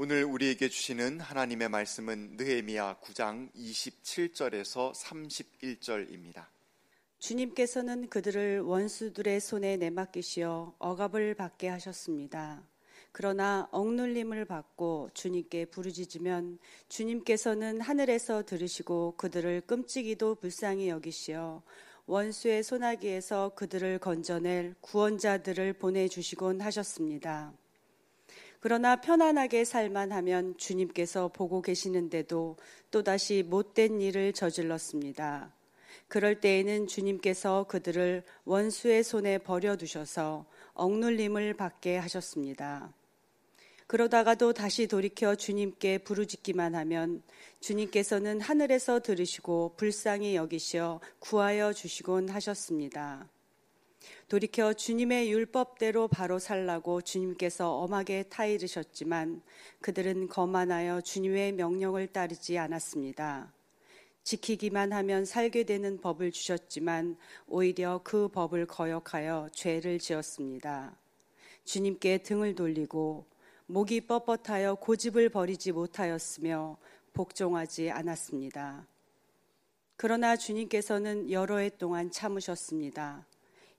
오늘 우리에게 주시는 하나님의 말씀은 느헤미야 9장 27절에서 31절입니다. 주님께서는 그들을 원수들의 손에 내맡기시어 억압을 받게 하셨습니다. 그러나 억눌림을 받고 주님께 부르짖으면 주님께서는 하늘에서 들으시고 그들을 끔찍이도 불쌍히 여기시어 원수의 소나기에서 그들을 건져낼 구원자들을 보내주시곤 하셨습니다. 그러나 편안하게 살만 하면 주님께서 보고 계시는데도 또다시 못된 일을 저질렀습니다. 그럴 때에는 주님께서 그들을 원수의 손에 버려두셔서 억눌림을 받게 하셨습니다. 그러다가도 다시 돌이켜 주님께 부르짖기만 하면 주님께서는 하늘에서 들으시고 불쌍히 여기시어 구하여 주시곤 하셨습니다. 돌이켜 주님의 율법대로 바로 살라고 주님께서 엄하게 타이르셨지만 그들은 거만하여 주님의 명령을 따르지 않았습니다. 지키기만 하면 살게 되는 법을 주셨지만 오히려 그 법을 거역하여 죄를 지었습니다. 주님께 등을 돌리고 목이 뻣뻣하여 고집을 버리지 못하였으며 복종하지 않았습니다. 그러나 주님께서는 여러 해 동안 참으셨습니다.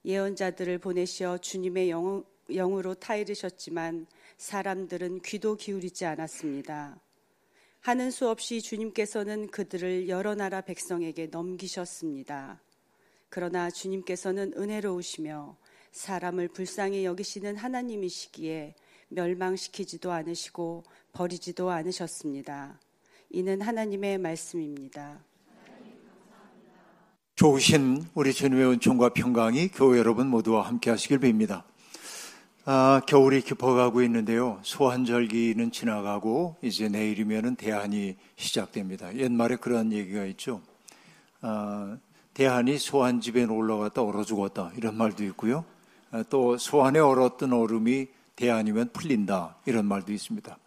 예언자들을 보내시어 주님의 영, 영으로 타이르셨지만 사람들은 귀도 기울이지 않았습니다. 하는 수 없이 주님께서는 그들을 여러 나라 백성에게 넘기셨습니다. 그러나 주님께서는 은혜로우시며 사람을 불쌍히 여기시는 하나님이시기에 멸망시키지도 않으시고 버리지도 않으셨습니다. 이는 하나님의 말씀입니다. 좋으신 우리 주님의 은총과 평강이 교회 여러분 모두와 함께 하시길 빕니다. 아, 겨울이 깊어가고 있는데요. 소환절기는 지나가고 이제 내일이면은 대한이 시작됩니다. 옛말에 그런 얘기가 있죠. 아, 대한이 소환 집에 올라갔다 얼어 죽었다 이런 말도 있고요. 아, 또 소환에 얼었던 얼음이 대한이면 풀린다 이런 말도 있습니다.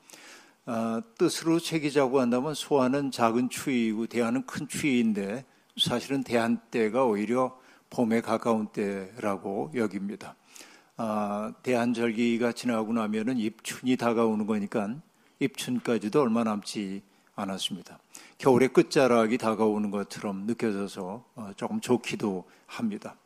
아, 뜻으로 새기자고 한다면 소환은 작은 추위이고 대한은 큰 추위인데 사실은 대한 때가 오히려 봄에 가까운 때라고 여깁니다. 아, 대한절기가 지나고 나면은 입춘이 다가오는 거니까 입춘까지도 얼마 남지 않았습니다. 겨울의 끝자락이 다가오는 것처럼 느껴져서 어, 조금 좋기도 합니다.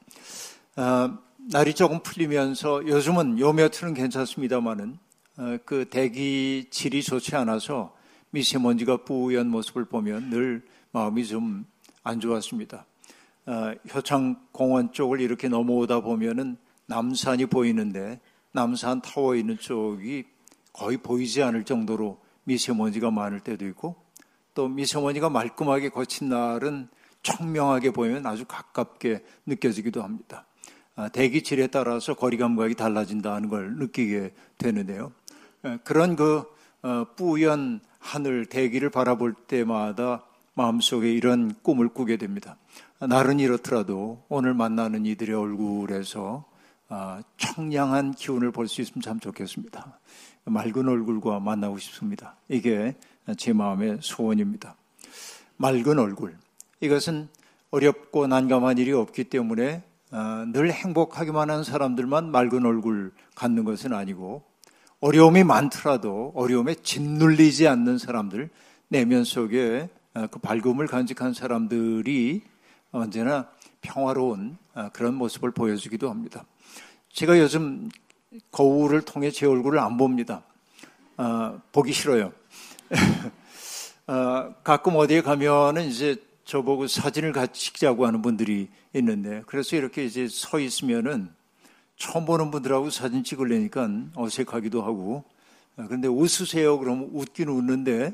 아, 날이 조금 풀리면서 요즘은 요 며칠은 괜찮습니다만은 어, 그 대기 질이 좋지 않아서 미세먼지가 뿌연 모습을 보면 늘 마음이 좀 안 좋았습니다. 어, 효창공원 쪽을 이렇게 넘어오다 보면은 남산이 보이는데 남산 타워 있는 쪽이 거의 보이지 않을 정도로 미세먼지가 많을 때도 있고 또 미세먼지가 말끔하게 거친 날은 청명하게 보이면 아주 가깝게 느껴지기도 합니다. 아, 대기질에 따라서 거리 감각이 달라진다는 걸 느끼게 되는데요. 그런 그 어, 뿌연 하늘 대기를 바라볼 때마다 마음속에 이런 꿈을 꾸게 됩니다. 날은 이렇더라도 오늘 만나는 이들의 얼굴에서 아, 청량한 기운을 볼 수 있으면 참 좋겠습니다. 맑은 얼굴과 만나고 싶습니다. 이게 제 마음의 소원입니다. 맑은 얼굴. 이것은 어렵고 난감한 일이 없기 때문에 아, 늘 행복하기만 한 사람들만 맑은 얼굴 갖는 것은 아니고 어려움이 많더라도 어려움에 짓눌리지 않는 사람들 내면 속에 아, 그 밝음을 간직한 사람들이 언제나 평화로운 그런 모습을 보여주기도 합니다. 제가 요즘 거울을 통해 제 얼굴을 안 봅니다. 어, 보기 싫어요. 어, 가끔 어디에 가면은 이제 저보고 사진을 같이 찍자고 하는 분들이 있는데 그래서 이렇게 이제 서 있으면은 처음 보는 분들하고 사진 찍으려니까 어색하기도 하고 어, 그런데 웃으세요 그러면 웃긴 웃는데 예,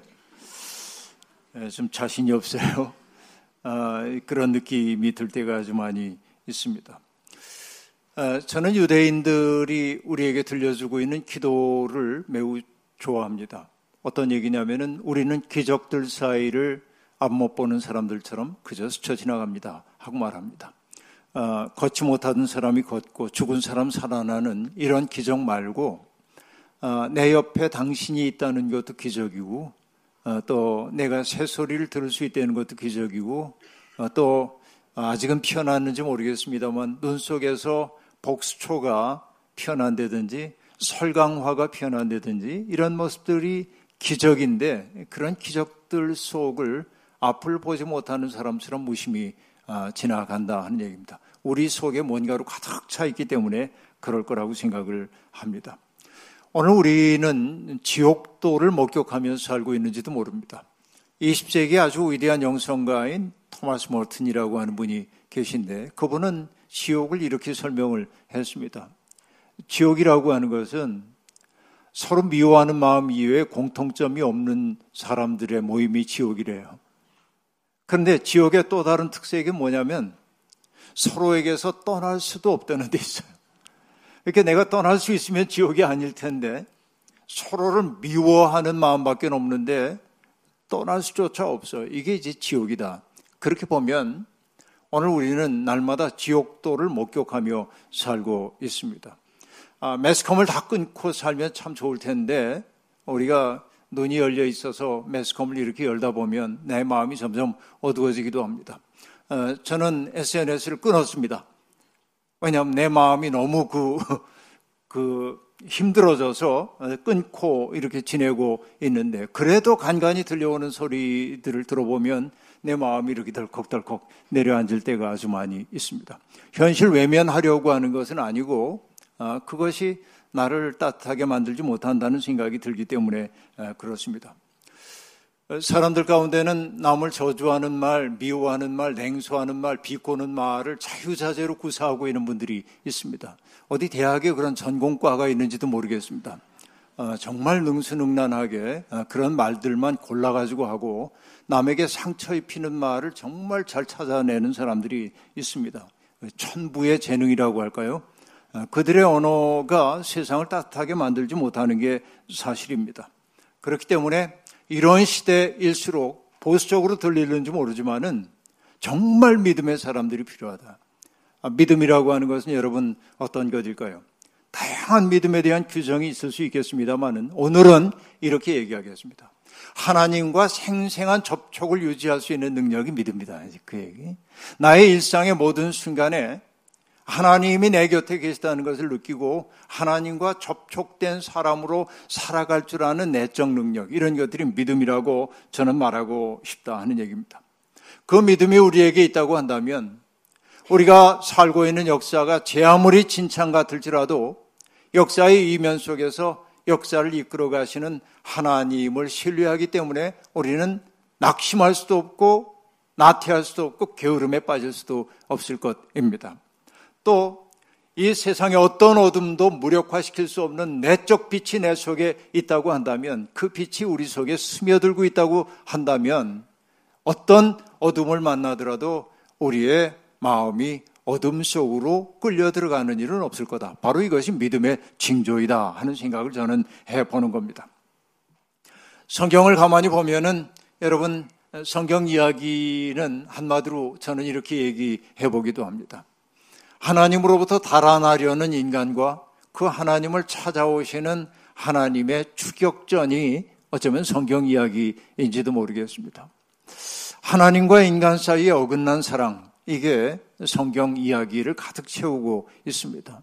좀 자신이 없어요. 어, 그런 느낌이 들 때가 아주 많이 있습니다. 어, 저는 유대인들이 우리에게 들려주고 있는 기도를 매우 좋아합니다. 어떤 얘기냐면은 우리는 기적들 사이를 앞못 보는 사람들처럼 그저 스쳐 지나갑니다. 하고 말합니다. 어, 걷지 못하던 사람이 걷고 죽은 사람 살아나는 이런 기적 말고 어, 내 옆에 당신이 있다는 것도 기적이고 어, 또 내가 새소리를 들을 수 있다는 것도 기적이고 어, 또 아직은 피어났는지 모르겠습니다만 눈 속에서 복수초가 피어난다든지 설강화가 피어난다든지 이런 모습들이 기적인데 그런 기적들 속을 앞을 보지 못하는 사람처럼 무심히 아, 지나간다 하는 얘기입니다. 우리 속에 뭔가로 가득 차 있기 때문에 그럴 거라고 생각을 합니다. 오늘 우리는 지옥도를 목격하면서 살고 있는지도 모릅니다. 20세기 아주 위대한 영성가인 토마스 모튼이라고 하는 분이 계신데 그분은 지옥을 이렇게 설명을 했습니다. 지옥이라고 하는 것은 서로 미워하는 마음 이외에 공통점이 없는 사람들의 모임이 지옥이래요. 그런데 지옥의 또 다른 특색이 뭐냐면 서로에게서 떠날 수도 없다는 데 있어요. 이렇게 내가 떠날 수 있으면 지옥이 아닐 텐데 서로를 미워하는 마음밖에 없는데 떠날 수조차 없어요. 이게 이제 지옥이다. 그렇게 보면 오늘 우리는 날마다 지옥도를 목격하며 살고 있습니다. 아, 매스컴을 다 끊고 살면 참 좋을 텐데 우리가 눈이 열려 있어서 매스컴을 이렇게 열다 보면 내 마음이 점점 어두워지기도 합니다. 어, 저는 SNS를 끊었습니다. 왜냐하면 내 마음이 너무 그, 그 힘들어져서 끊고 이렇게 지내고 있는데 그래도 간간히 들려오는 소리들을 들어보면 내 마음이 이렇게 덜컥덜컥 내려앉을 때가 아주 많이 있습니다. 현실 외면하려고 하는 것은 아니고 아, 그것이 나를 따뜻하게 만들지 못한다는 생각이 들기 때문에 그렇습니다. 사람들 가운데는 남을 저주하는 말, 미워하는 말, 냉소하는 말, 비꼬는 말을 자유자재로 구사하고 있는 분들이 있습니다. 어디 대학에 그런 전공과가 있는지도 모르겠습니다. 어, 정말 능수능란하게 어, 그런 말들만 골라가지고 하고 남에게 상처 입히는 말을 정말 잘 찾아내는 사람들이 있습니다. 천부의 재능이라고 할까요? 어, 그들의 언어가 세상을 따뜻하게 만들지 못하는 게 사실입니다. 그렇기 때문에 이런 시대일수록 보수적으로 들리는지 모르지만은 정말 믿음의 사람들이 필요하다. 아, 믿음이라고 하는 것은 여러분 어떤 것일까요? 다양한 믿음에 대한 규정이 있을 수 있겠습니다만은 오늘은 이렇게 얘기하겠습니다. 하나님과 생생한 접촉을 유지할 수 있는 능력이 믿음이다. 그 얘기. 나의 일상의 모든 순간에 하나님이 내 곁에 계시다는 것을 느끼고 하나님과 접촉된 사람으로 살아갈 줄 아는 내적 능력, 이런 것들이 믿음이라고 저는 말하고 싶다 하는 얘기입니다. 그 믿음이 우리에게 있다고 한다면 우리가 살고 있는 역사가 제 아무리 진창 같을지라도 역사의 이면 속에서 역사를 이끌어 가시는 하나님을 신뢰하기 때문에 우리는 낙심할 수도 없고 나태할 수도 없고 게으름에 빠질 수도 없을 것입니다. 또 이 세상의 어떤 어둠도 무력화시킬 수 없는 내적 빛이 내 속에 있다고 한다면 그 빛이 우리 속에 스며들고 있다고 한다면 어떤 어둠을 만나더라도 우리의 마음이 어둠 속으로 끌려 들어가는 일은 없을 거다. 바로 이것이 믿음의 징조이다 하는 생각을 저는 해 보는 겁니다. 성경을 가만히 보면은 여러분 성경 이야기는 한마디로 저는 이렇게 얘기해 보기도 합니다. 하나님으로부터 달아나려는 인간과 그 하나님을 찾아오시는 하나님의 추격전이 어쩌면 성경 이야기인지도 모르겠습니다. 하나님과 인간 사이에 어긋난 사랑, 이게 성경 이야기를 가득 채우고 있습니다.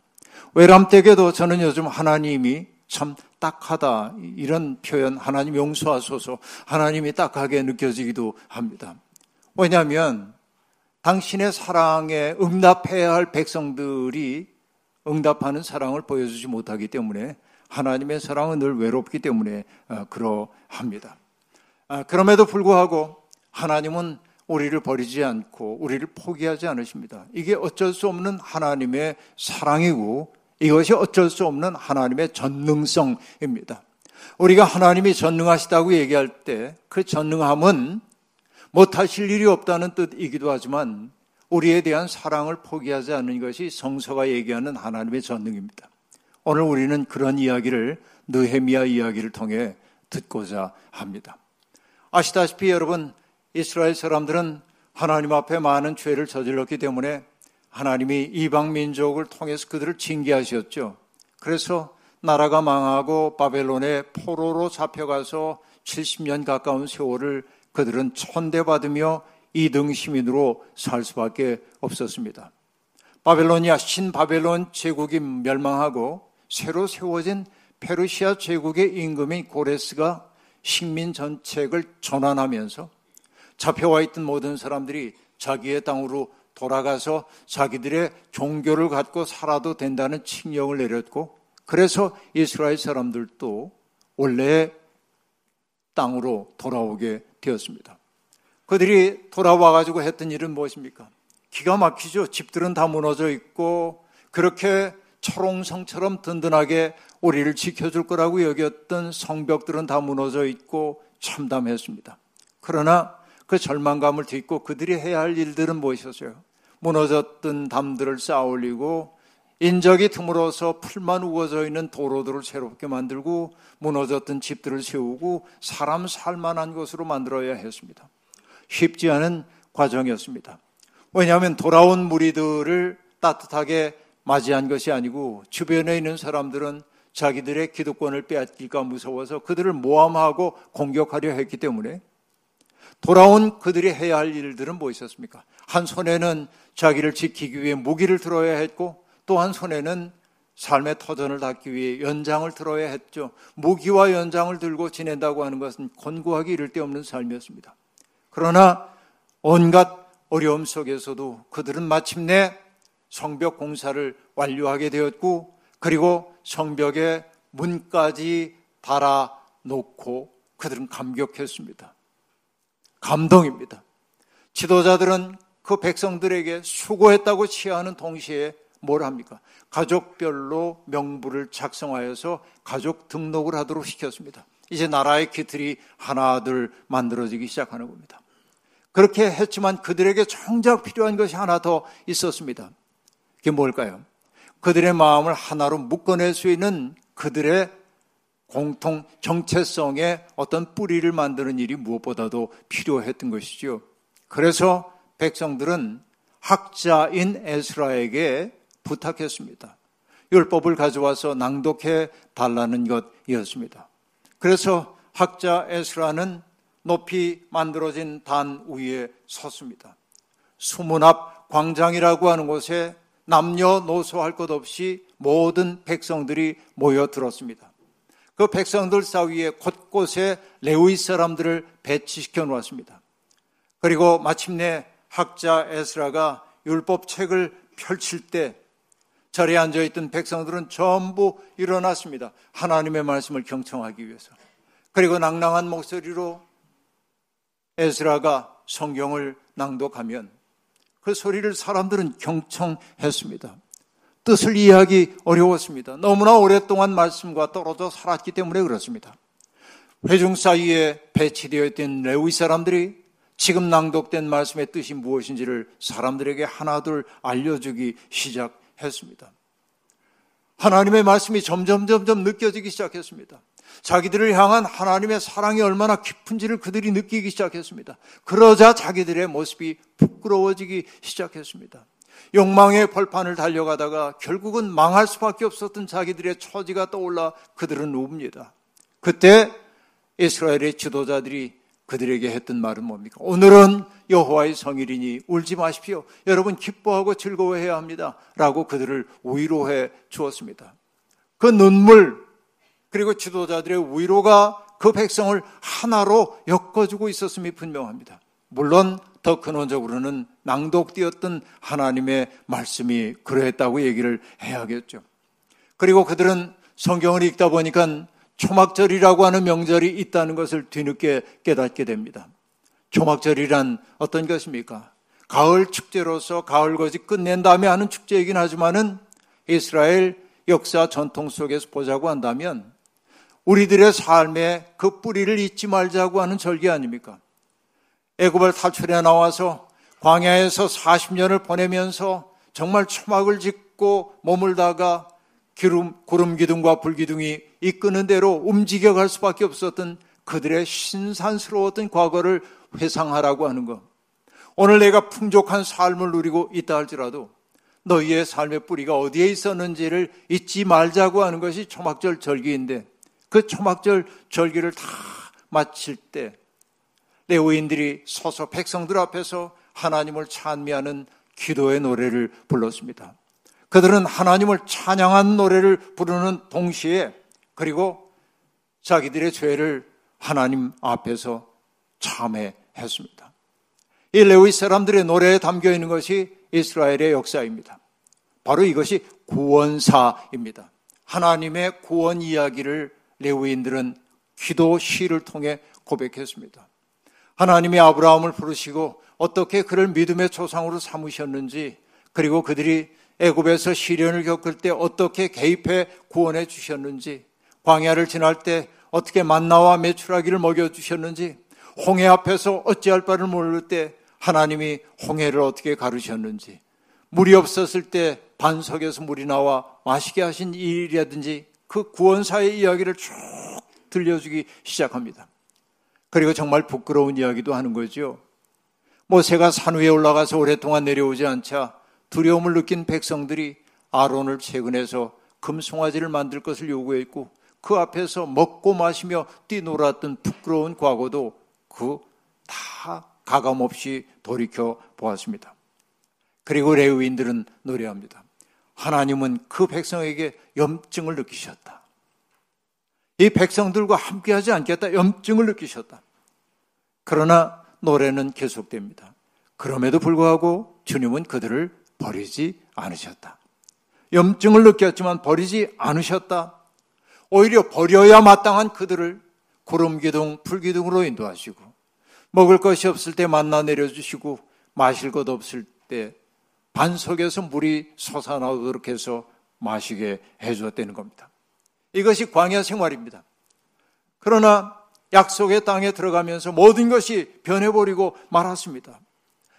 외람되게도 저는 요즘 하나님이 참 딱하다 이런 표현 하나님 용서하소서 하나님이 딱하게 느껴지기도 합니다. 왜냐하면 당신의 사랑에 응답해야 할 백성들이 응답하는 사랑을 보여주지 못하기 때문에 하나님의 사랑은 늘 외롭기 때문에 어, 그러합니다. 아, 그럼에도 불구하고 하나님은 우리를 버리지 않고 우리를 포기하지 않으십니다. 이게 어쩔 수 없는 하나님의 사랑이고 이것이 어쩔 수 없는 하나님의 전능성입니다. 우리가 하나님이 전능하시다고 얘기할 때 그 전능함은 못하실 일이 없다는 뜻이기도 하지만 우리에 대한 사랑을 포기하지 않는 것이 성서가 얘기하는 하나님의 전능입니다. 오늘 우리는 그런 이야기를 느헤미야 이야기를 통해 듣고자 합니다. 아시다시피 여러분 이스라엘 사람들은 하나님 앞에 많은 죄를 저질렀기 때문에 하나님이 이방 민족을 통해서 그들을 징계하셨죠. 그래서 나라가 망하고 바벨론의 포로로 잡혀가서 70년 가까운 세월을 그들은 천대받으며 이등 시민으로 살 수밖에 없었습니다. 바벨로니아 신바벨론 제국이 멸망하고 새로 세워진 페르시아 제국의 임금인 고레스가 식민 전책을 전환하면서 잡혀와 있던 모든 사람들이 자기의 땅으로 돌아가서 자기들의 종교를 갖고 살아도 된다는 칙령을 내렸고 그래서 이스라엘 사람들도 원래 땅으로 돌아오게 되었습니다. 그들이 돌아와 가지고 했던 일은 무엇입니까? 기가 막히죠. 집들은 다 무너져 있고 그렇게 초롱성처럼 든든하게 우리를 지켜줄 거라고 여겼던 성벽들은 다 무너져 있고 참담했습니다. 그러나 그 절망감을 딛고 그들이 해야 할 일들은 무엇이었어요? 무너졌던 담들을 쌓아 올리고 인적이 드물어서 풀만 우거져 있는 도로들을 새롭게 만들고 무너졌던 집들을 세우고 사람 살만한 곳으로 만들어야 했습니다. 쉽지 않은 과정이었습니다. 왜냐하면 돌아온 무리들을 따뜻하게 맞이한 것이 아니고 주변에 있는 사람들은 자기들의 기득권을 빼앗길까 무서워서 그들을 모함하고 공격하려 했기 때문에 돌아온 그들이 해야 할 일들은 무엇이었습니까? 한 손에는 자기를 지키기 위해 무기를 들어야 했고 또한 손에는 삶의 터전을 닫기 위해 연장을 들어야 했죠. 무기와 연장을 들고 지낸다고 하는 것은 권고하기 이를 데 없는 삶이었습니다. 그러나 온갖 어려움 속에서도 그들은 마침내 성벽 공사를 완료하게 되었고 그리고 성벽의 문까지 달아 놓고 그들은 감격했습니다. 감동입니다. 지도자들은 그 백성들에게 수고했다고 시하는 동시에 뭘 합니까? 가족별로 명부를 작성하여서 가족 등록을 하도록 시켰습니다. 이제 나라의 기틀이 하나둘 만들어지기 시작하는 겁니다. 그렇게 했지만 그들에게 정작 필요한 것이 하나 더 있었습니다. 그게 뭘까요? 그들의 마음을 하나로 묶어낼 수 있는 그들의 공통 정체성의 어떤 뿌리를 만드는 일이 무엇보다도 필요했던 것이죠. 그래서 백성들은 학자인 에스라에게 부탁했습니다. 율법을 가져와서 낭독해 달라는 것이었습니다. 그래서 학자 에스라는 높이 만들어진 단 위에 섰습니다. 수문 앞 광장이라고 하는 곳에 남녀노소 할 것 없이 모든 백성들이 모여들었습니다. 그 백성들 사이에 곳곳에 레위 사람들을 배치시켜 놓았습니다. 그리고 마침내 학자 에스라가 율법 책을 펼칠 때 자리에 앉아 있던 백성들은 전부 일어났습니다. 하나님의 말씀을 경청하기 위해서. 그리고 낭낭한 목소리로 에스라가 성경을 낭독하면 그 소리를 사람들은 경청했습니다. 뜻을 이해하기 어려웠습니다. 너무나 오랫동안 말씀과 떨어져 살았기 때문에 그렇습니다. 회중 사이에 배치되어 있던 레위 사람들이 지금 낭독된 말씀의 뜻이 무엇인지를 사람들에게 하나둘 알려주기 시작 했습니다. 하나님의 말씀이 점점 점점 느껴지기 시작했습니다. 자기들을 향한 하나님의 사랑이 얼마나 깊은지를 그들이 느끼기 시작했습니다. 그러자 자기들의 모습이 부끄러워지기 시작했습니다. 욕망의 벌판을 달려가다가 결국은 망할 수밖에 없었던 자기들의 처지가 떠올라 그들은 웁니다. 그때 이스라엘의 지도자들이 그들에게 했던 말은 뭡니까? 오늘은 여호와의 성일이니 울지 마십시오. 여러분 기뻐하고 즐거워해야 합니다. 라고 그들을 위로해 주었습니다. 그 눈물 그리고 지도자들의 위로가 그 백성을 하나로 엮어주고 있었음이 분명합니다. 물론 더 근원적으로는 낭독되었던 하나님의 말씀이 그러했다고 얘기를 해야겠죠. 그리고 그들은 성경을 읽다 보니까 초막절이라고 하는 명절이 있다는 것을 뒤늦게 깨닫게 됩니다. 초막절이란 어떤 것입니까? 가을 축제로서 가을 것이 끝낸 다음에 하는 축제이긴 하지만은 이스라엘 역사 전통 속에서 보자고 한다면 우리들의 삶에 그 뿌리를 잊지 말자고 하는 절기 아닙니까? 애굽을 탈출해 나와서 광야에서 40년을 보내면서 정말 초막을 짓고 머물다가 기름, 구름 기둥과 불 기둥이 이끄는 대로 움직여 갈 수밖에 없었던 그들의 신산스러웠던 과거를 회상하라고 하는 것. 오늘 내가 풍족한 삶을 누리고 있다 할지라도 너희의 삶의 뿌리가 어디에 있었는지를 잊지 말자고 하는 것이 초막절 절기인데 그 초막절 절기를 다 마칠 때 레오인들이 서서 백성들 앞에서 하나님을 찬미하는 기도의 노래를 불렀습니다. 그들은 하나님을 찬양한 노래를 부르는 동시에 그리고 자기들의 죄를 하나님 앞에서 참회했습니다. 이 레위 사람들의 노래에 담겨 있는 것이 이스라엘의 역사입니다. 바로 이것이 구원사입니다. 하나님의 구원 이야기를 레위인들은 기도 시를 통해 고백했습니다. 하나님이 아브라함을 부르시고 어떻게 그를 믿음의 조상으로 삼으셨는지 그리고 그들이 애굽에서 시련을 겪을 때 어떻게 개입해 구원해 주셨는지 광야를 지날 때 어떻게 만나와 메추라기를 먹여 주셨는지 홍해 앞에서 어찌할 바를 모를 때 하나님이 홍해를 어떻게 가르셨는지 물이 없었을 때 반석에서 물이 나와 마시게 하신 일이라든지 그 구원사의 이야기를 쭉 들려주기 시작합니다. 그리고 정말 부끄러운 이야기도 하는 거죠. 모세가 산 위에 올라가서 오랫동안 내려오지 않자 두려움을 느낀 백성들이 아론을 채근해서 금송아지를 만들 것을 요구했고 그 앞에서 먹고 마시며 뛰놀았던 부끄러운 과거도 그 다 가감없이 돌이켜 보았습니다. 그리고 레위인들은 노래합니다. 하나님은 그 백성에게 염증을 느끼셨다. 이 백성들과 함께하지 않겠다. 염증을 느끼셨다. 그러나 노래는 계속됩니다. 그럼에도 불구하고 주님은 그들을 버리지 않으셨다. 염증을 느꼈지만 버리지 않으셨다. 오히려 버려야 마땅한 그들을 구름기둥, 불기둥으로 인도하시고 먹을 것이 없을 때 만나 내려주시고 마실 것 없을 때 반석에서 물이 솟아나오도록 해서 마시게 해주었다는 겁니다. 이것이 광야 생활입니다. 그러나 약속의 땅에 들어가면서 모든 것이 변해버리고 말았습니다.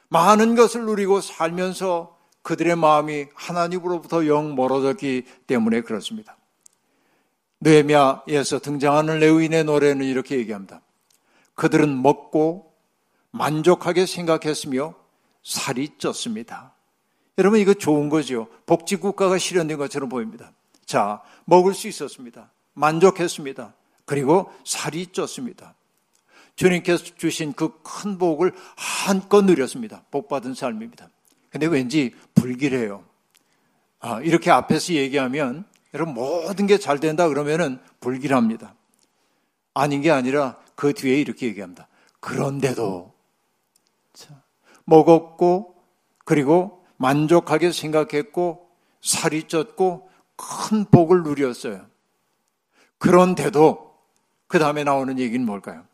많은 것을 누리고 살면서 그들의 마음이 하나님으로부터 영 멀어졌기 때문에 그렇습니다. 느헤미야에서 등장하는 레위인의 노래는 이렇게 얘기합니다. 그들은 먹고 만족하게 생각했으며 살이 쪘습니다. 여러분 이거 좋은 거죠. 복지 국가가 실현된 것처럼 보입니다. 자, 먹을 수 있었습니다. 만족했습니다. 그리고 살이 쪘습니다. 주님께서 주신 그 큰 복을 한껏 누렸습니다. 복 받은 삶입니다. 근데 왠지 불길해요. 아, 이렇게 앞에서 얘기하면 여러분 모든 게 잘 된다 그러면은 불길합니다. 아닌 게 아니라 그 뒤에 이렇게 얘기합니다. 그런데도 먹었고 그리고 만족하게 생각했고 살이 쪘고 큰 복을 누렸어요. 그런데도 그 다음에 나오는 얘기는 뭘까요?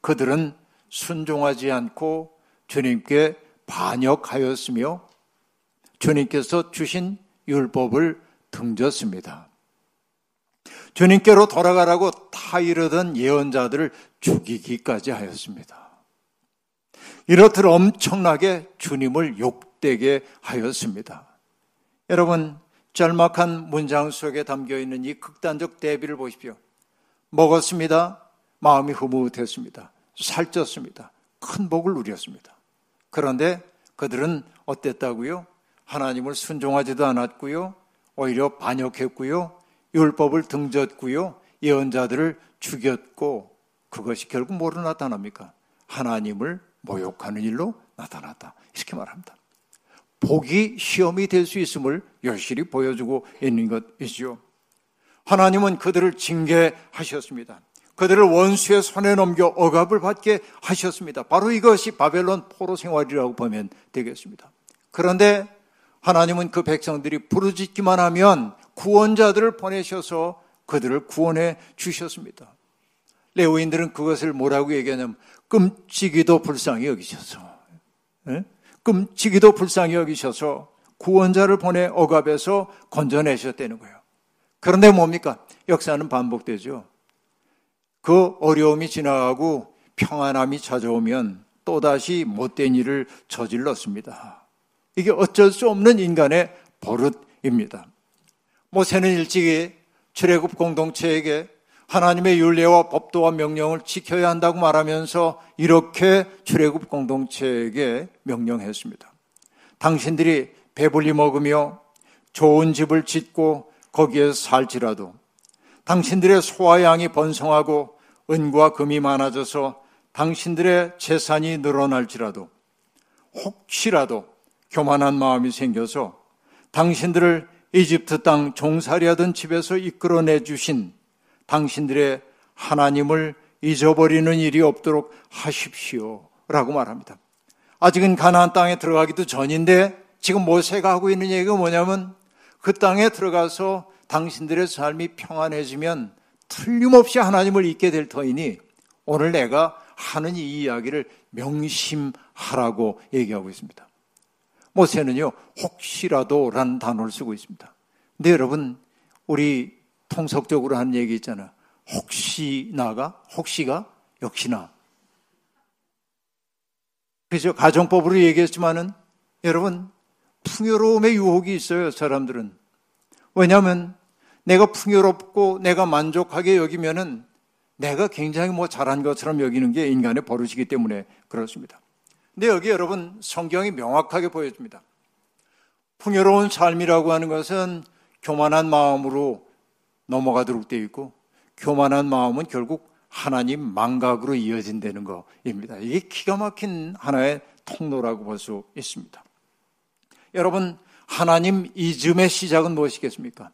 그들은 순종하지 않고 주님께 반역하였으며 주님께서 주신 율법을 등졌습니다. 주님께로 돌아가라고 타이르던 예언자들을 죽이기까지 하였습니다. 이렇듯 엄청나게 주님을 욕되게 하였습니다. 여러분, 짤막한 문장 속에 담겨 있는 이 극단적 대비를 보십시오. 먹었습니다. 마음이 흐뭇했습니다. 살쪘습니다. 큰 복을 누렸습니다. 그런데 그들은 어땠다고요? 하나님을 순종하지도 않았고요. 오히려 반역했고요. 율법을 등졌고요. 예언자들을 죽였고 그것이 결국 뭐로 나타납니까? 하나님을 모욕하는 일로 나타났다. 이렇게 말합니다. 복이 시험이 될 수 있음을 열실히 보여주고 있는 것이죠. 하나님은 그들을 징계하셨습니다. 그들을 원수의 손에 넘겨 억압을 받게 하셨습니다. 바로 이것이 바벨론 포로 생활이라고 보면 되겠습니다. 그런데 하나님은 그 백성들이 부르짖기만 하면 구원자들을 보내셔서 그들을 구원해 주셨습니다. 레오인들은 그것을 뭐라고 얘기하냐면 끔찍이도 불쌍히 여기셔서 네? 끔찍이도 불쌍히 여기셔서 구원자를 보내 억압에서 건져내셨다는 거예요. 그런데 뭡니까? 역사는 반복되죠. 그 어려움이 지나가고 평안함이 찾아오면 또다시 못된 일을 저질렀습니다. 이게 어쩔 수 없는 인간의 버릇입니다. 모세는 일찍이 출애굽 공동체에게 하나님의 윤례와 법도와 명령을 지켜야 한다고 말하면서 이렇게 출애굽 공동체에게 명령했습니다. 당신들이 배불리 먹으며 좋은 집을 짓고 거기에 살지라도 당신들의 소와 양이 번성하고 은과 금이 많아져서 당신들의 재산이 늘어날지라도 혹시라도 교만한 마음이 생겨서 당신들을 이집트 땅 종살이 하던 집에서 이끌어내 주신 당신들의 하나님을 잊어버리는 일이 없도록 하십시오. 라고 말합니다. 아직은 가나안 땅에 들어가기도 전인데 지금 모세가 하고 있는 얘기가 뭐냐면 그 땅에 들어가서 당신들의 삶이 평안해지면 틀림없이 하나님을 잊게 될 터이니 오늘 내가 하는 이 이야기를 명심하라고 얘기하고 있습니다. 모세는요, 혹시라도라는 단어를 쓰고 있습니다. 근데 여러분, 우리 통속적으로 하는 얘기 있잖아. 혹시나가, 혹시가, 역시나. 그죠? 가정법으로 얘기했지만은, 여러분, 풍요로움의 유혹이 있어요, 사람들은. 왜냐하면, 내가 풍요롭고 내가 만족하게 여기면은 내가 굉장히 뭐 잘한 것처럼 여기는 게 인간의 버릇이기 때문에 그렇습니다. 근데 여기 여러분 성경이 명확하게 보여줍니다. 풍요로운 삶이라고 하는 것은 교만한 마음으로 넘어가도록 되어 있고 교만한 마음은 결국 하나님 망각으로 이어진다는 것입니다. 이게 기가 막힌 하나의 통로라고 볼 수 있습니다. 여러분, 하나님 이즘의 시작은 무엇이겠습니까?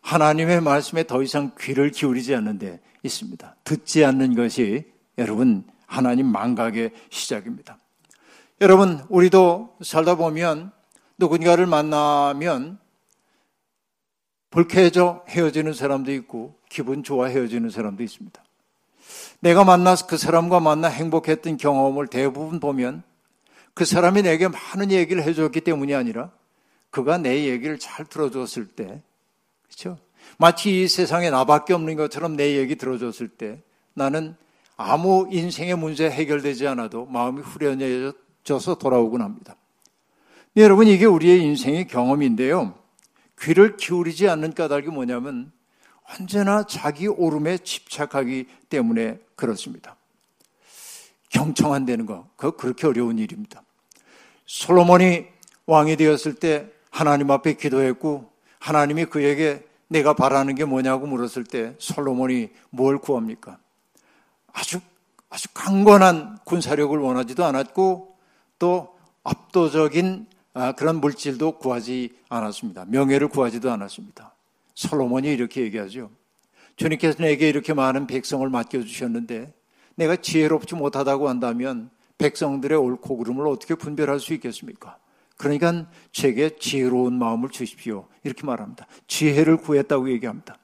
하나님의 말씀에 더 이상 귀를 기울이지 않는 데 있습니다. 듣지 않는 것이 여러분 하나님 망각의 시작입니다. 여러분, 우리도 살다 보면 누군가를 만나면 불쾌해져 헤어지는 사람도 있고 기분 좋아 헤어지는 사람도 있습니다. 내가 만나서 그 사람과 만나 행복했던 경험을 대부분 보면 그 사람이 내게 많은 얘기를 해줬기 때문이 아니라 그가 내 얘기를 잘 들어줬을 때, 그렇죠? 마치 이 세상에 나밖에 없는 것처럼 내 얘기 들어줬을 때 나는 아무 인생의 문제 해결되지 않아도 마음이 후련해져 서 돌아오곤 합니다. 네, 여러분 이게 우리의 인생의 경험인데요. 귀를 기울이지 않는 까닭이 뭐냐면 언제나 자기 오름에 집착하기 때문에 그렇습니다. 경청한다는 거, 그거 그렇게 어려운 일입니다. 솔로몬이 왕이 되었을 때 하나님 앞에 기도했고 하나님이 그에게 내가 바라는 게 뭐냐고 물었을 때 솔로몬이 뭘 구합니까? 아주 아주 강건한 군사력을 원하지도 않았고 또 압도적인 아, 그런 물질도 구하지 않았습니다. 명예를 구하지도 않았습니다. 솔로몬이 이렇게 얘기하죠. 주님께서 내게 이렇게 많은 백성을 맡겨주셨는데 내가 지혜롭지 못하다고 한다면 백성들의 옳고 그름을 어떻게 분별할 수 있겠습니까? 그러니까 제게 지혜로운 마음을 주십시오. 이렇게 말합니다. 지혜를 구했다고 얘기합니다.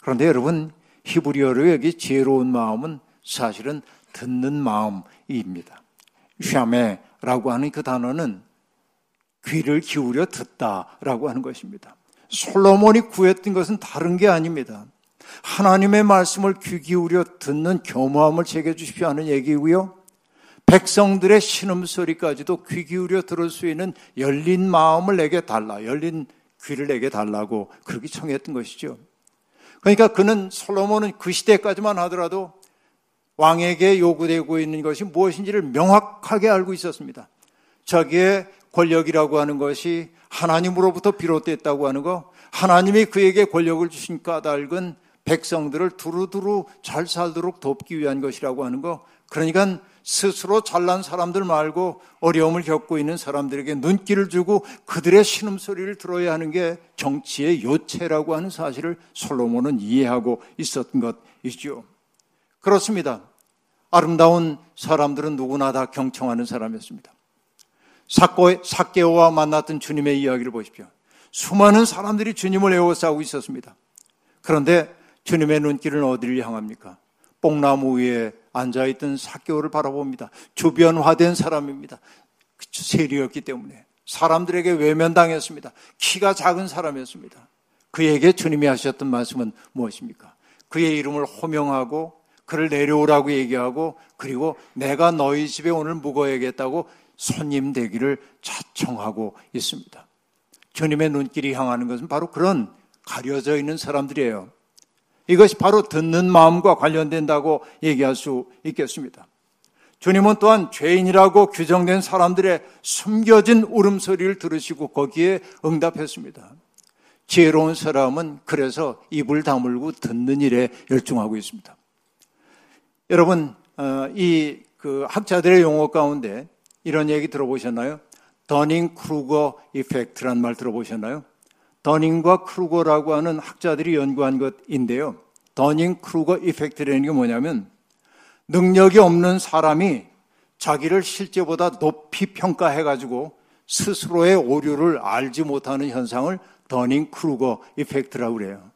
그런데 여러분, 히브리어로 여기 지혜로운 마음은 사실은 듣는 마음입니다. 샤메 라고 하는 그 단어는 귀를 기울여 듣다 라고 하는 것입니다. 솔로몬이 구했던 것은 다른 게 아닙니다. 하나님의 말씀을 귀 기울여 듣는 교모함을 제게 주십시오 하는 얘기고요. 백성들의 신음소리까지도 귀 기울여 들을 수 있는 열린 마음을 내게 달라, 열린 귀를 내게 달라고 그렇게 청했던 것이죠. 그러니까 그는 솔로몬은 그 시대까지만 하더라도 왕에게 요구되고 있는 것이 무엇인지를 명확하게 알고 있었습니다. 자기의 권력이라고 하는 것이 하나님으로부터 비롯됐다고 하는 것, 하나님이 그에게 권력을 주신 까닭은 백성들을 두루두루 잘 살도록 돕기 위한 것이라고 하는 것, 그러니까 스스로 잘난 사람들 말고 어려움을 겪고 있는 사람들에게 눈길을 주고 그들의 신음소리를 들어야 하는 게 정치의 요체라고 하는 사실을 솔로몬은 이해하고 있었던 것이죠. 그렇습니다. 아름다운 사람들은 누구나 다 경청하는 사람이었습니다. 사케오와 만났던 주님의 이야기를 보십시오. 수많은 사람들이 주님을 애워싸고 있었습니다. 그런데 주님의 눈길은 어디를 향합니까? 뽕나무 위에 앉아있던 사개오를 바라봅니다. 주변화된 사람입니다. 세리였기 때문에. 사람들에게 외면당했습니다. 키가 작은 사람이었습니다. 그에게 주님이 하셨던 말씀은 무엇입니까? 그의 이름을 호명하고 그를 내려오라고 얘기하고 그리고 내가 너희 집에 오늘 묵어야겠다고 손님 되기를 자청하고 있습니다. 주님의 눈길이 향하는 것은 바로 그런 가려져 있는 사람들이에요. 이것이 바로 듣는 마음과 관련된다고 얘기할 수 있겠습니다. 주님은 또한 죄인이라고 규정된 사람들의 숨겨진 울음소리를 들으시고 거기에 응답했습니다. 지혜로운 사람은 그래서 입을 다물고 듣는 일에 열중하고 있습니다. 여러분, 어, 이그 학자들의 용어 가운데 이런 얘기 들어보셨나요? 더닝 크루거 effect란 말 들어보셨나요? 더닝과 크루거라고 하는 학자들이 연구한 것인데요. 더닝 크루거 effect라는 게 뭐냐면 능력이 없는 사람이 자기를 실제보다 높이 평가해가지고 스스로의 오류를 알지 못하는 현상을 더닝 크루거 effect라고 그래요.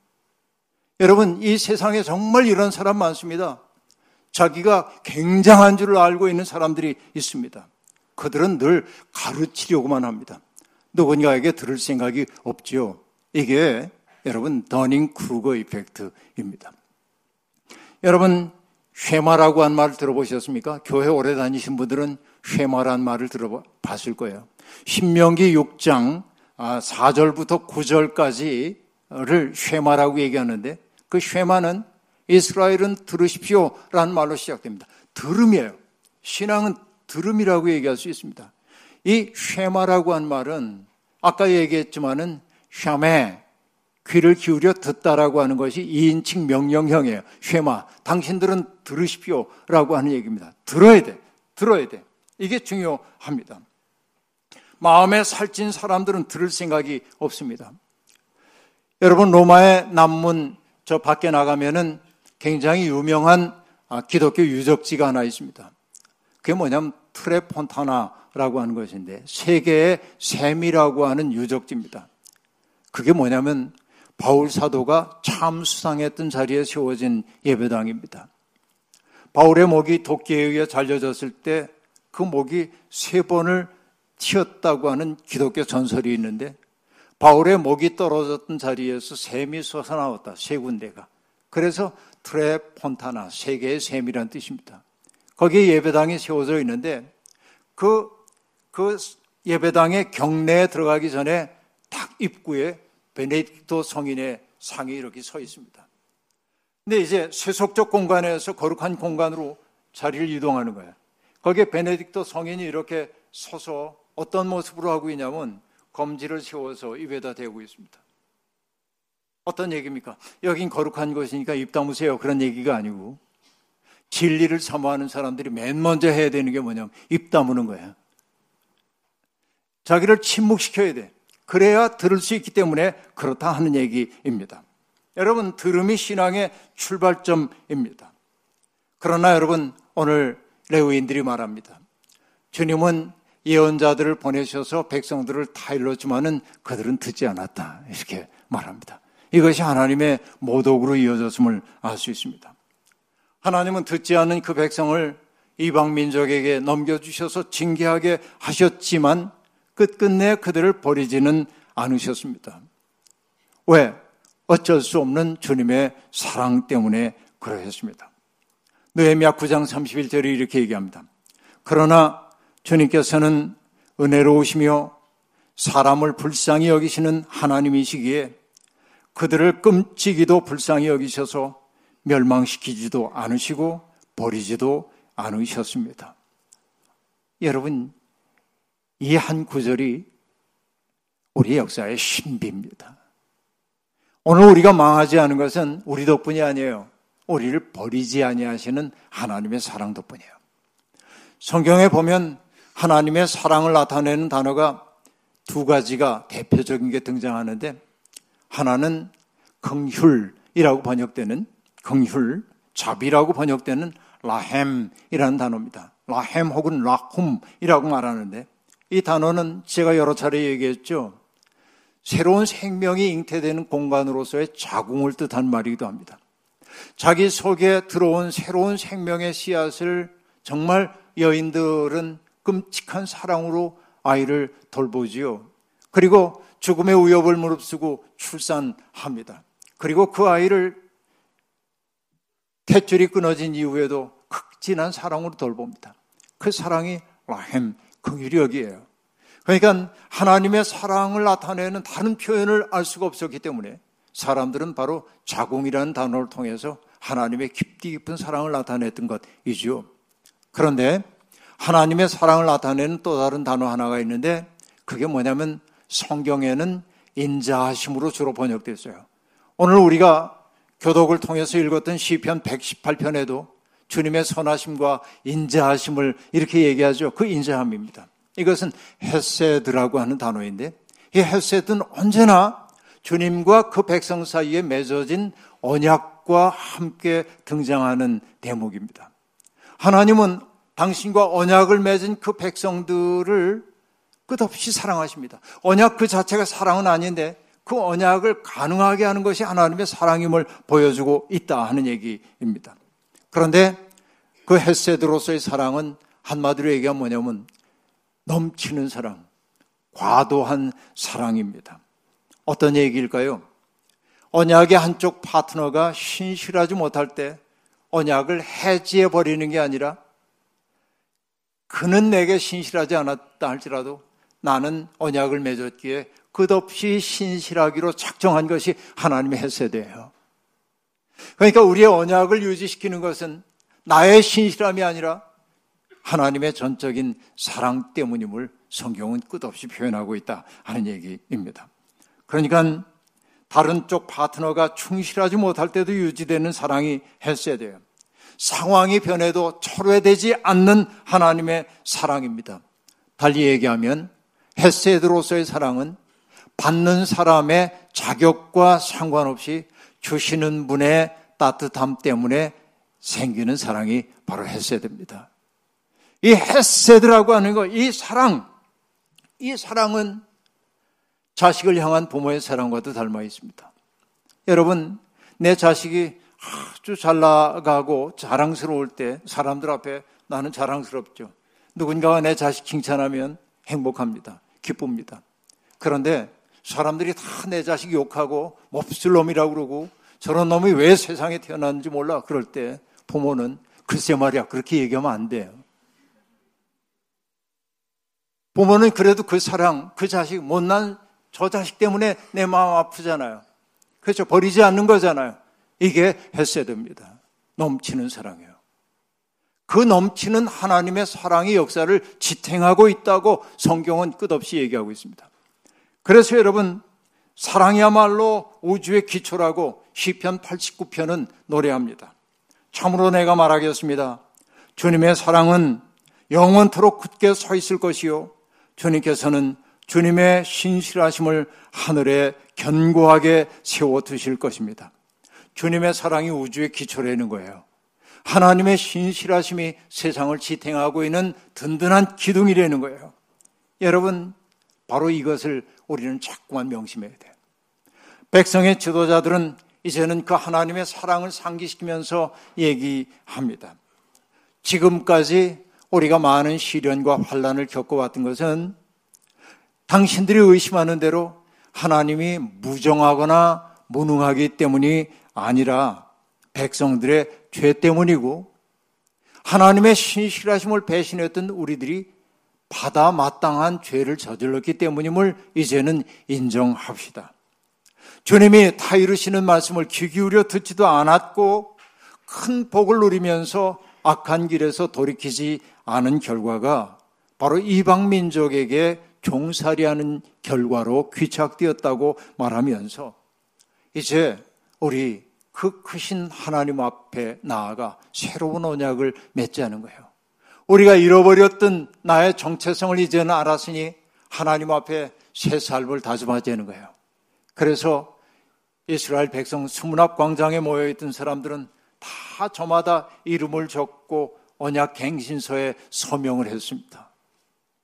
여러분, 이 세상에 정말 이런 사람 많습니다. 자기가 굉장한 줄을 알고 있는 사람들이 있습니다. 그들은 늘 가르치려고만 합니다. 누군가에게 들을 생각이 없지요. 이게 여러분 더닝 크루거 effect입니다. 여러분 쉐마라고 한 말 들어보셨습니까? 교회 오래 다니신 분들은 쉐마란 말을 들어봤을 거예요. 신명기 6장 4절부터 아, 9절까지를 쉐마라고 얘기하는데 그 쉐마는 이스라엘은 들으십시오 라는 말로 시작됩니다. 들음이에요. 신앙은 들음이라고 얘기할 수 있습니다. 이 쉐마라고 한 말은 아까 얘기했지만은 샤메 귀를 기울여 듣다라고 하는 것이 2인칭 명령형이에요. 쉐마 당신들은 들으십시오 라고 하는 얘기입니다. 들어야 돼. 들어야 돼. 이게 중요합니다. 마음에 살찐 사람들은 들을 생각이 없습니다. 여러분 로마의 남문 저 밖에 나가면은 굉장히 유명한 아, 기독교 유적지가 하나 있습니다. 그게 뭐냐면 트레폰타나라고 하는 것인데 세계의 샘이라고 하는 유적지입니다. 그게 뭐냐면 바울 사도가 참 수상했던 자리에 세워진 예배당입니다. 바울의 목이 도끼에 의해 잘려졌을 때 그 목이 세 번을 튀었다고 하는 기독교 전설이 있는데 바울의 목이 떨어졌던 자리에서 샘이 솟아나왔다. 세 군데가. 그래서 트레폰타나 세계의 샘이란 뜻입니다. 거기에 예배당이 세워져 있는데 그, 그 예배당의 경내에 들어가기 전에 딱 입구에 베네딕토 성인의 상이 이렇게 서 있습니다. 근데 이제 세속적 공간에서 거룩한 공간으로 자리를 이동하는 거예요. 거기에 베네딕토 성인이 이렇게 서서 어떤 모습으로 하고 있냐면 검지를 세워서 입에다 대고 있습니다. 어떤 얘기입니까? 여긴 거룩한 곳이니까 입 다무세요. 그런 얘기가 아니고 진리를 사모하는 사람들이 맨 먼저 해야 되는 게 뭐냐면 입 다무는 거야. 자기를 침묵시켜야 돼. 그래야 들을 수 있기 때문에 그렇다 하는 얘기입니다. 여러분, 들음이 신앙의 출발점입니다. 그러나 여러분, 오늘 레위인들이 말합니다. 주님은 예언자들을 보내셔서 백성들을 다 일렀지만은 그들은 듣지 않았다. 이렇게 말합니다. 이것이 하나님의 모독으로 이어졌음을 알 수 있습니다. 하나님은 듣지 않은 그 백성을 이방 민족에게 넘겨주셔서 징계하게 하셨지만 끝끝내 그들을 버리지는 않으셨습니다. 왜? 어쩔 수 없는 주님의 사랑 때문에 그러했습니다. 느헤미야 9장 31절이 이렇게 얘기합니다. 그러나 주님께서는 은혜로우시며 사람을 불쌍히 여기시는 하나님이시기에 그들을 끔찍이도 불쌍히 여기셔서 멸망시키지도 않으시고 버리지도 않으셨습니다. 여러분, 이 한 구절이 우리 역사의 신비입니다. 오늘 우리가 망하지 않은 것은 우리 덕분이 아니에요. 우리를 버리지 아니하시는 하나님의 사랑 덕분이에요. 성경에 보면 하나님의 사랑을 나타내는 단어가 두 가지가 대표적인 게 등장하는데 하나는 긍휼이라고 번역되는 긍휼, 자비라고 번역되는 라햄이라는 단어입니다. 라햄 혹은 라훔이라고 말하는데 이 단어는 제가 여러 차례 얘기했죠. 새로운 생명이 잉태되는 공간으로서의 자궁을 뜻한 말이기도 합니다. 자기 속에 들어온 새로운 생명의 씨앗을 정말 여인들은 끔찍한 사랑으로 아이를 돌보지요. 그리고 죽음의 위협을 무릅쓰고 출산합니다. 그리고 그 아이를 탯줄이 끊어진 이후에도 극진한 사랑으로 돌봅니다. 그 사랑이 라햄, 긍휼력이에요. 그러니까 하나님의 사랑을 나타내는 다른 표현을 알 수가 없었기 때문에 사람들은 바로 자궁이라는 단어를 통해서 하나님의 깊디 깊은 사랑을 나타냈던 것이죠. 그런데 하나님의 사랑을 나타내는 또 다른 단어 하나가 있는데 그게 뭐냐면 성경에는 인자하심으로 주로 번역됐어요. 오늘 우리가 교독을 통해서 읽었던 시편 118편에도 주님의 선하심과 인자하심을 이렇게 얘기하죠. 그 인자함입니다. 이것은 헤세드라고 하는 단어인데 이 헤세드는 언제나 주님과 그 백성 사이에 맺어진 언약과 함께 등장하는 대목입니다. 하나님은 당신과 언약을 맺은 그 백성들을 끝없이 사랑하십니다. 언약 그 자체가 사랑은 아닌데 그 언약을 가능하게 하는 것이 하나님의 사랑임을 보여주고 있다 하는 얘기입니다. 그런데 그 헤세드로서의 사랑은 한마디로 얘기하면 뭐냐면 넘치는 사랑, 과도한 사랑입니다. 어떤 얘기일까요? 언약의 한쪽 파트너가 신실하지 못할 때 언약을 해지해 버리는 게 아니라 그는 내게 신실하지 않았다 할지라도 나는 언약을 맺었기에 끝없이 신실하기로 작정한 것이 하나님의 해세대예요. 그러니까 우리의 언약을 유지시키는 것은 나의 신실함이 아니라 하나님의 전적인 사랑 때문임을 성경은 끝없이 표현하고 있다 하는 얘기입니다. 그러니까 다른 쪽 파트너가 충실하지 못할 때도 유지되는 사랑이 돼요. 상황이 변해도 철회되지 않는 하나님의 사랑입니다. 달리 얘기하면 헤세드로서의 사랑은 받는 사람의 자격과 상관없이 주시는 분의 따뜻함 때문에 생기는 사랑이 바로 헤세드입니다. 이 헤세드라고 하는 거, 이 사랑, 이 사랑은 자식을 향한 부모의 사랑과도 닮아 있습니다. 여러분, 내 자식이 아주 잘 나가고 자랑스러울 때 사람들 앞에 나는 자랑스럽죠. 누군가가 내 자식 칭찬하면 행복합니다. 기쁩니다. 그런데 사람들이 다 내 자식 욕하고 몹쓸 놈이라고 그러고 저런 놈이 왜 세상에 태어났는지 몰라. 그럴 때 부모는 글쎄 말이야. 그렇게 얘기하면 안 돼요. 부모는 그래도 그 사랑, 그 자식, 못난 저 자식 때문에 내 마음 아프잖아요. 그렇죠. 버리지 않는 거잖아요. 이게 헤세드입니다. 넘치는 사랑이에요. 그 넘치는 하나님의 사랑의 역사를 지탱하고 있다고 성경은 끝없이 얘기하고 있습니다. 그래서 여러분, 사랑이야말로 우주의 기초라고 시편 89편은 노래합니다. 참으로 내가 말하겠습니다. 주님의 사랑은 영원토록 굳게 서 있을 것이요. 주님께서는 주님의 신실하심을 하늘에 견고하게 세워 두실 것입니다. 주님의 사랑이 우주의 기초로 있는 거예요. 하나님의 신실하심이 세상을 지탱하고 있는 든든한 기둥이라는 거예요. 여러분, 바로 이것을 우리는 자꾸만 명심해야 돼요. 백성의 지도자들은 이제는 그 하나님의 사랑을 상기시키면서 얘기합니다. 지금까지 우리가 많은 시련과 환란을 겪어왔던 것은 당신들이 의심하는 대로 하나님이 무정하거나 무능하기 때문이 아니라 백성들의 죄 때문이고 하나님의 신실하심을 배신했던 우리들이 받아 마땅한 죄를 저질렀기 때문임을 이제는 인정합시다. 주님이 다 이루시는 말씀을 귀 기울여 듣지도 않았고 큰 복을 누리면서 악한 길에서 돌이키지 않은 결과가 바로 이방 민족에게 종살이하는 결과로 귀착되었다고 말하면서 이제 우리 그 크신 하나님 앞에 나아가 새로운 언약을 맺자는 거예요. 우리가 잃어버렸던 나의 정체성을 이제는 알았으니 하나님 앞에 새 삶을 다짐하자는 거예요. 그래서 이스라엘 백성 수문앞 광장에 모여있던 사람들은 다 저마다 이름을 적고 언약 갱신서에 서명을 했습니다.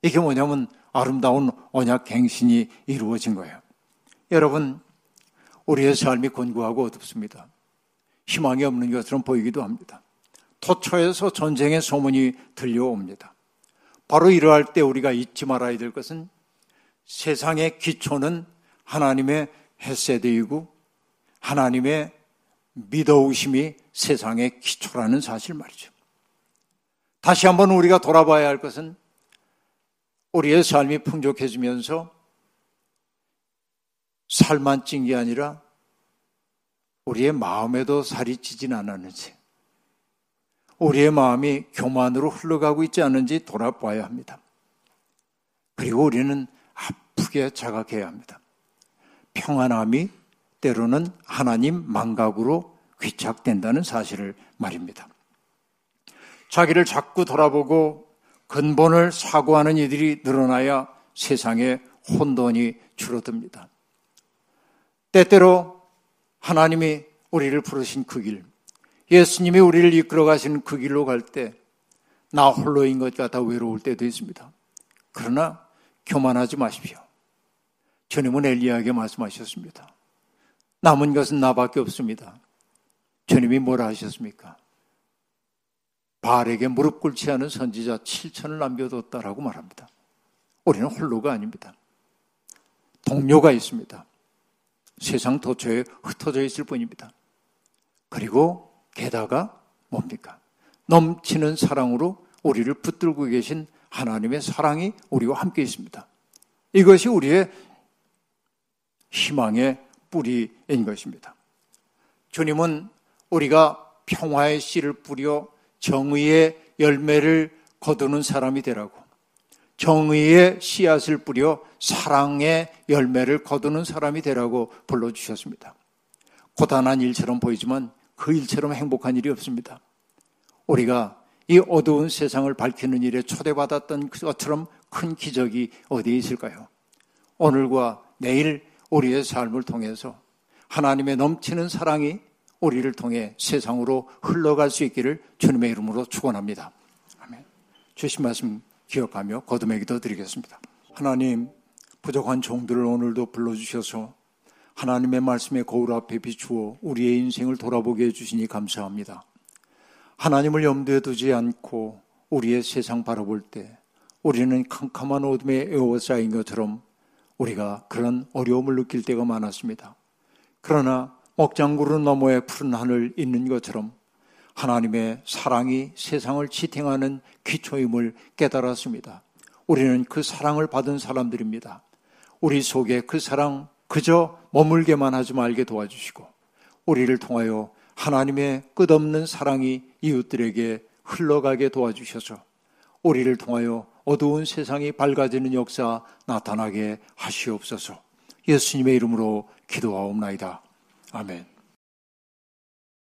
이게 뭐냐면 아름다운 언약 갱신이 이루어진 거예요. 여러분, 우리의 삶이 곤고하고 어둡습니다. 희망이 없는 것처럼 보이기도 합니다. 토초에서 전쟁의 소문이 들려옵니다. 바로 이러할 때 우리가 잊지 말아야 될 것은 세상의 기초는 하나님의 햇세대이고 하나님의 믿어오심이 세상의 기초라는 사실 말이죠. 다시 한번 우리가 돌아봐야 할 것은 우리의 삶이 풍족해지면서 살만 찐 게 아니라 우리의 마음에도 살이 찌진 않았는지, 우리의 마음이 교만으로 흘러가고 있지 않은지 돌아봐야 합니다. 그리고 우리는 아프게 자각해야 합니다. 평안함이 때로는 하나님 망각으로 귀착된다는 사실을 말입니다. 자기를 자꾸 돌아보고 근본을 사고하는 이들이 늘어나야 세상에 혼돈이 줄어듭니다. 때때로 하나님이 우리를 부르신 그 길, 예수님이 우리를 이끌어 가시는 그 길로 갈 때 나 홀로인 것 같아 외로울 때도 있습니다. 그러나 교만하지 마십시오. 주님은 엘리야에게 말씀하셨습니다. 남은 것은 나밖에 없습니다. 주님이 뭐라 하셨습니까? 바알에게 무릎 꿇지 않은 선지자 7천을 남겨뒀다라고 말합니다. 우리는 홀로가 아닙니다. 동료가 있습니다. 세상 도처에 흩어져 있을 뿐입니다. 그리고 게다가 뭡니까? 넘치는 사랑으로 우리를 붙들고 계신 하나님의 사랑이 우리와 함께 있습니다. 이것이 우리의 희망의 뿌리인 것입니다. 주님은 우리가 평화의 씨를 뿌려 정의의 열매를 거두는 사람이 되라고 정의의 씨앗을 뿌려 사랑의 열매를 거두는 사람이 되라고 불러주셨습니다. 고단한 일처럼 보이지만 그 일처럼 행복한 일이 없습니다. 우리가 이 어두운 세상을 밝히는 일에 초대받았던 것처럼 큰 기적이 어디에 있을까요? 오늘과 내일 우리의 삶을 통해서 하나님의 넘치는 사랑이 우리를 통해 세상으로 흘러갈 수 있기를 주님의 이름으로 축원합니다. 아멘. 주신 말씀 기억하며 거듭의 기도 드리겠습니다. 하나님 부족한 종들을 오늘도 불러주셔서 하나님의 말씀의 거울 앞에 비추어 우리의 인생을 돌아보게 해주시니 감사합니다. 하나님을 염두에 두지 않고 우리의 세상 바라볼 때 우리는 캄캄한 어둠에 에워싸인 것처럼 우리가 그런 어려움을 느낄 때가 많았습니다. 그러나 먹장구름 너머에 푸른 하늘 있는 것처럼 하나님의 사랑이 세상을 지탱하는 기초임을 깨달았습니다. 우리는 그 사랑을 받은 사람들입니다. 우리 속에 그 사랑 그저 머물게만 하지 말게 도와주시고 우리를 통하여 하나님의 끝없는 사랑이 이웃들에게 흘러가게 도와주셔서 우리를 통하여 어두운 세상이 밝아지는 역사 나타나게 하시옵소서. 예수님의 이름으로 기도하옵나이다. 아멘.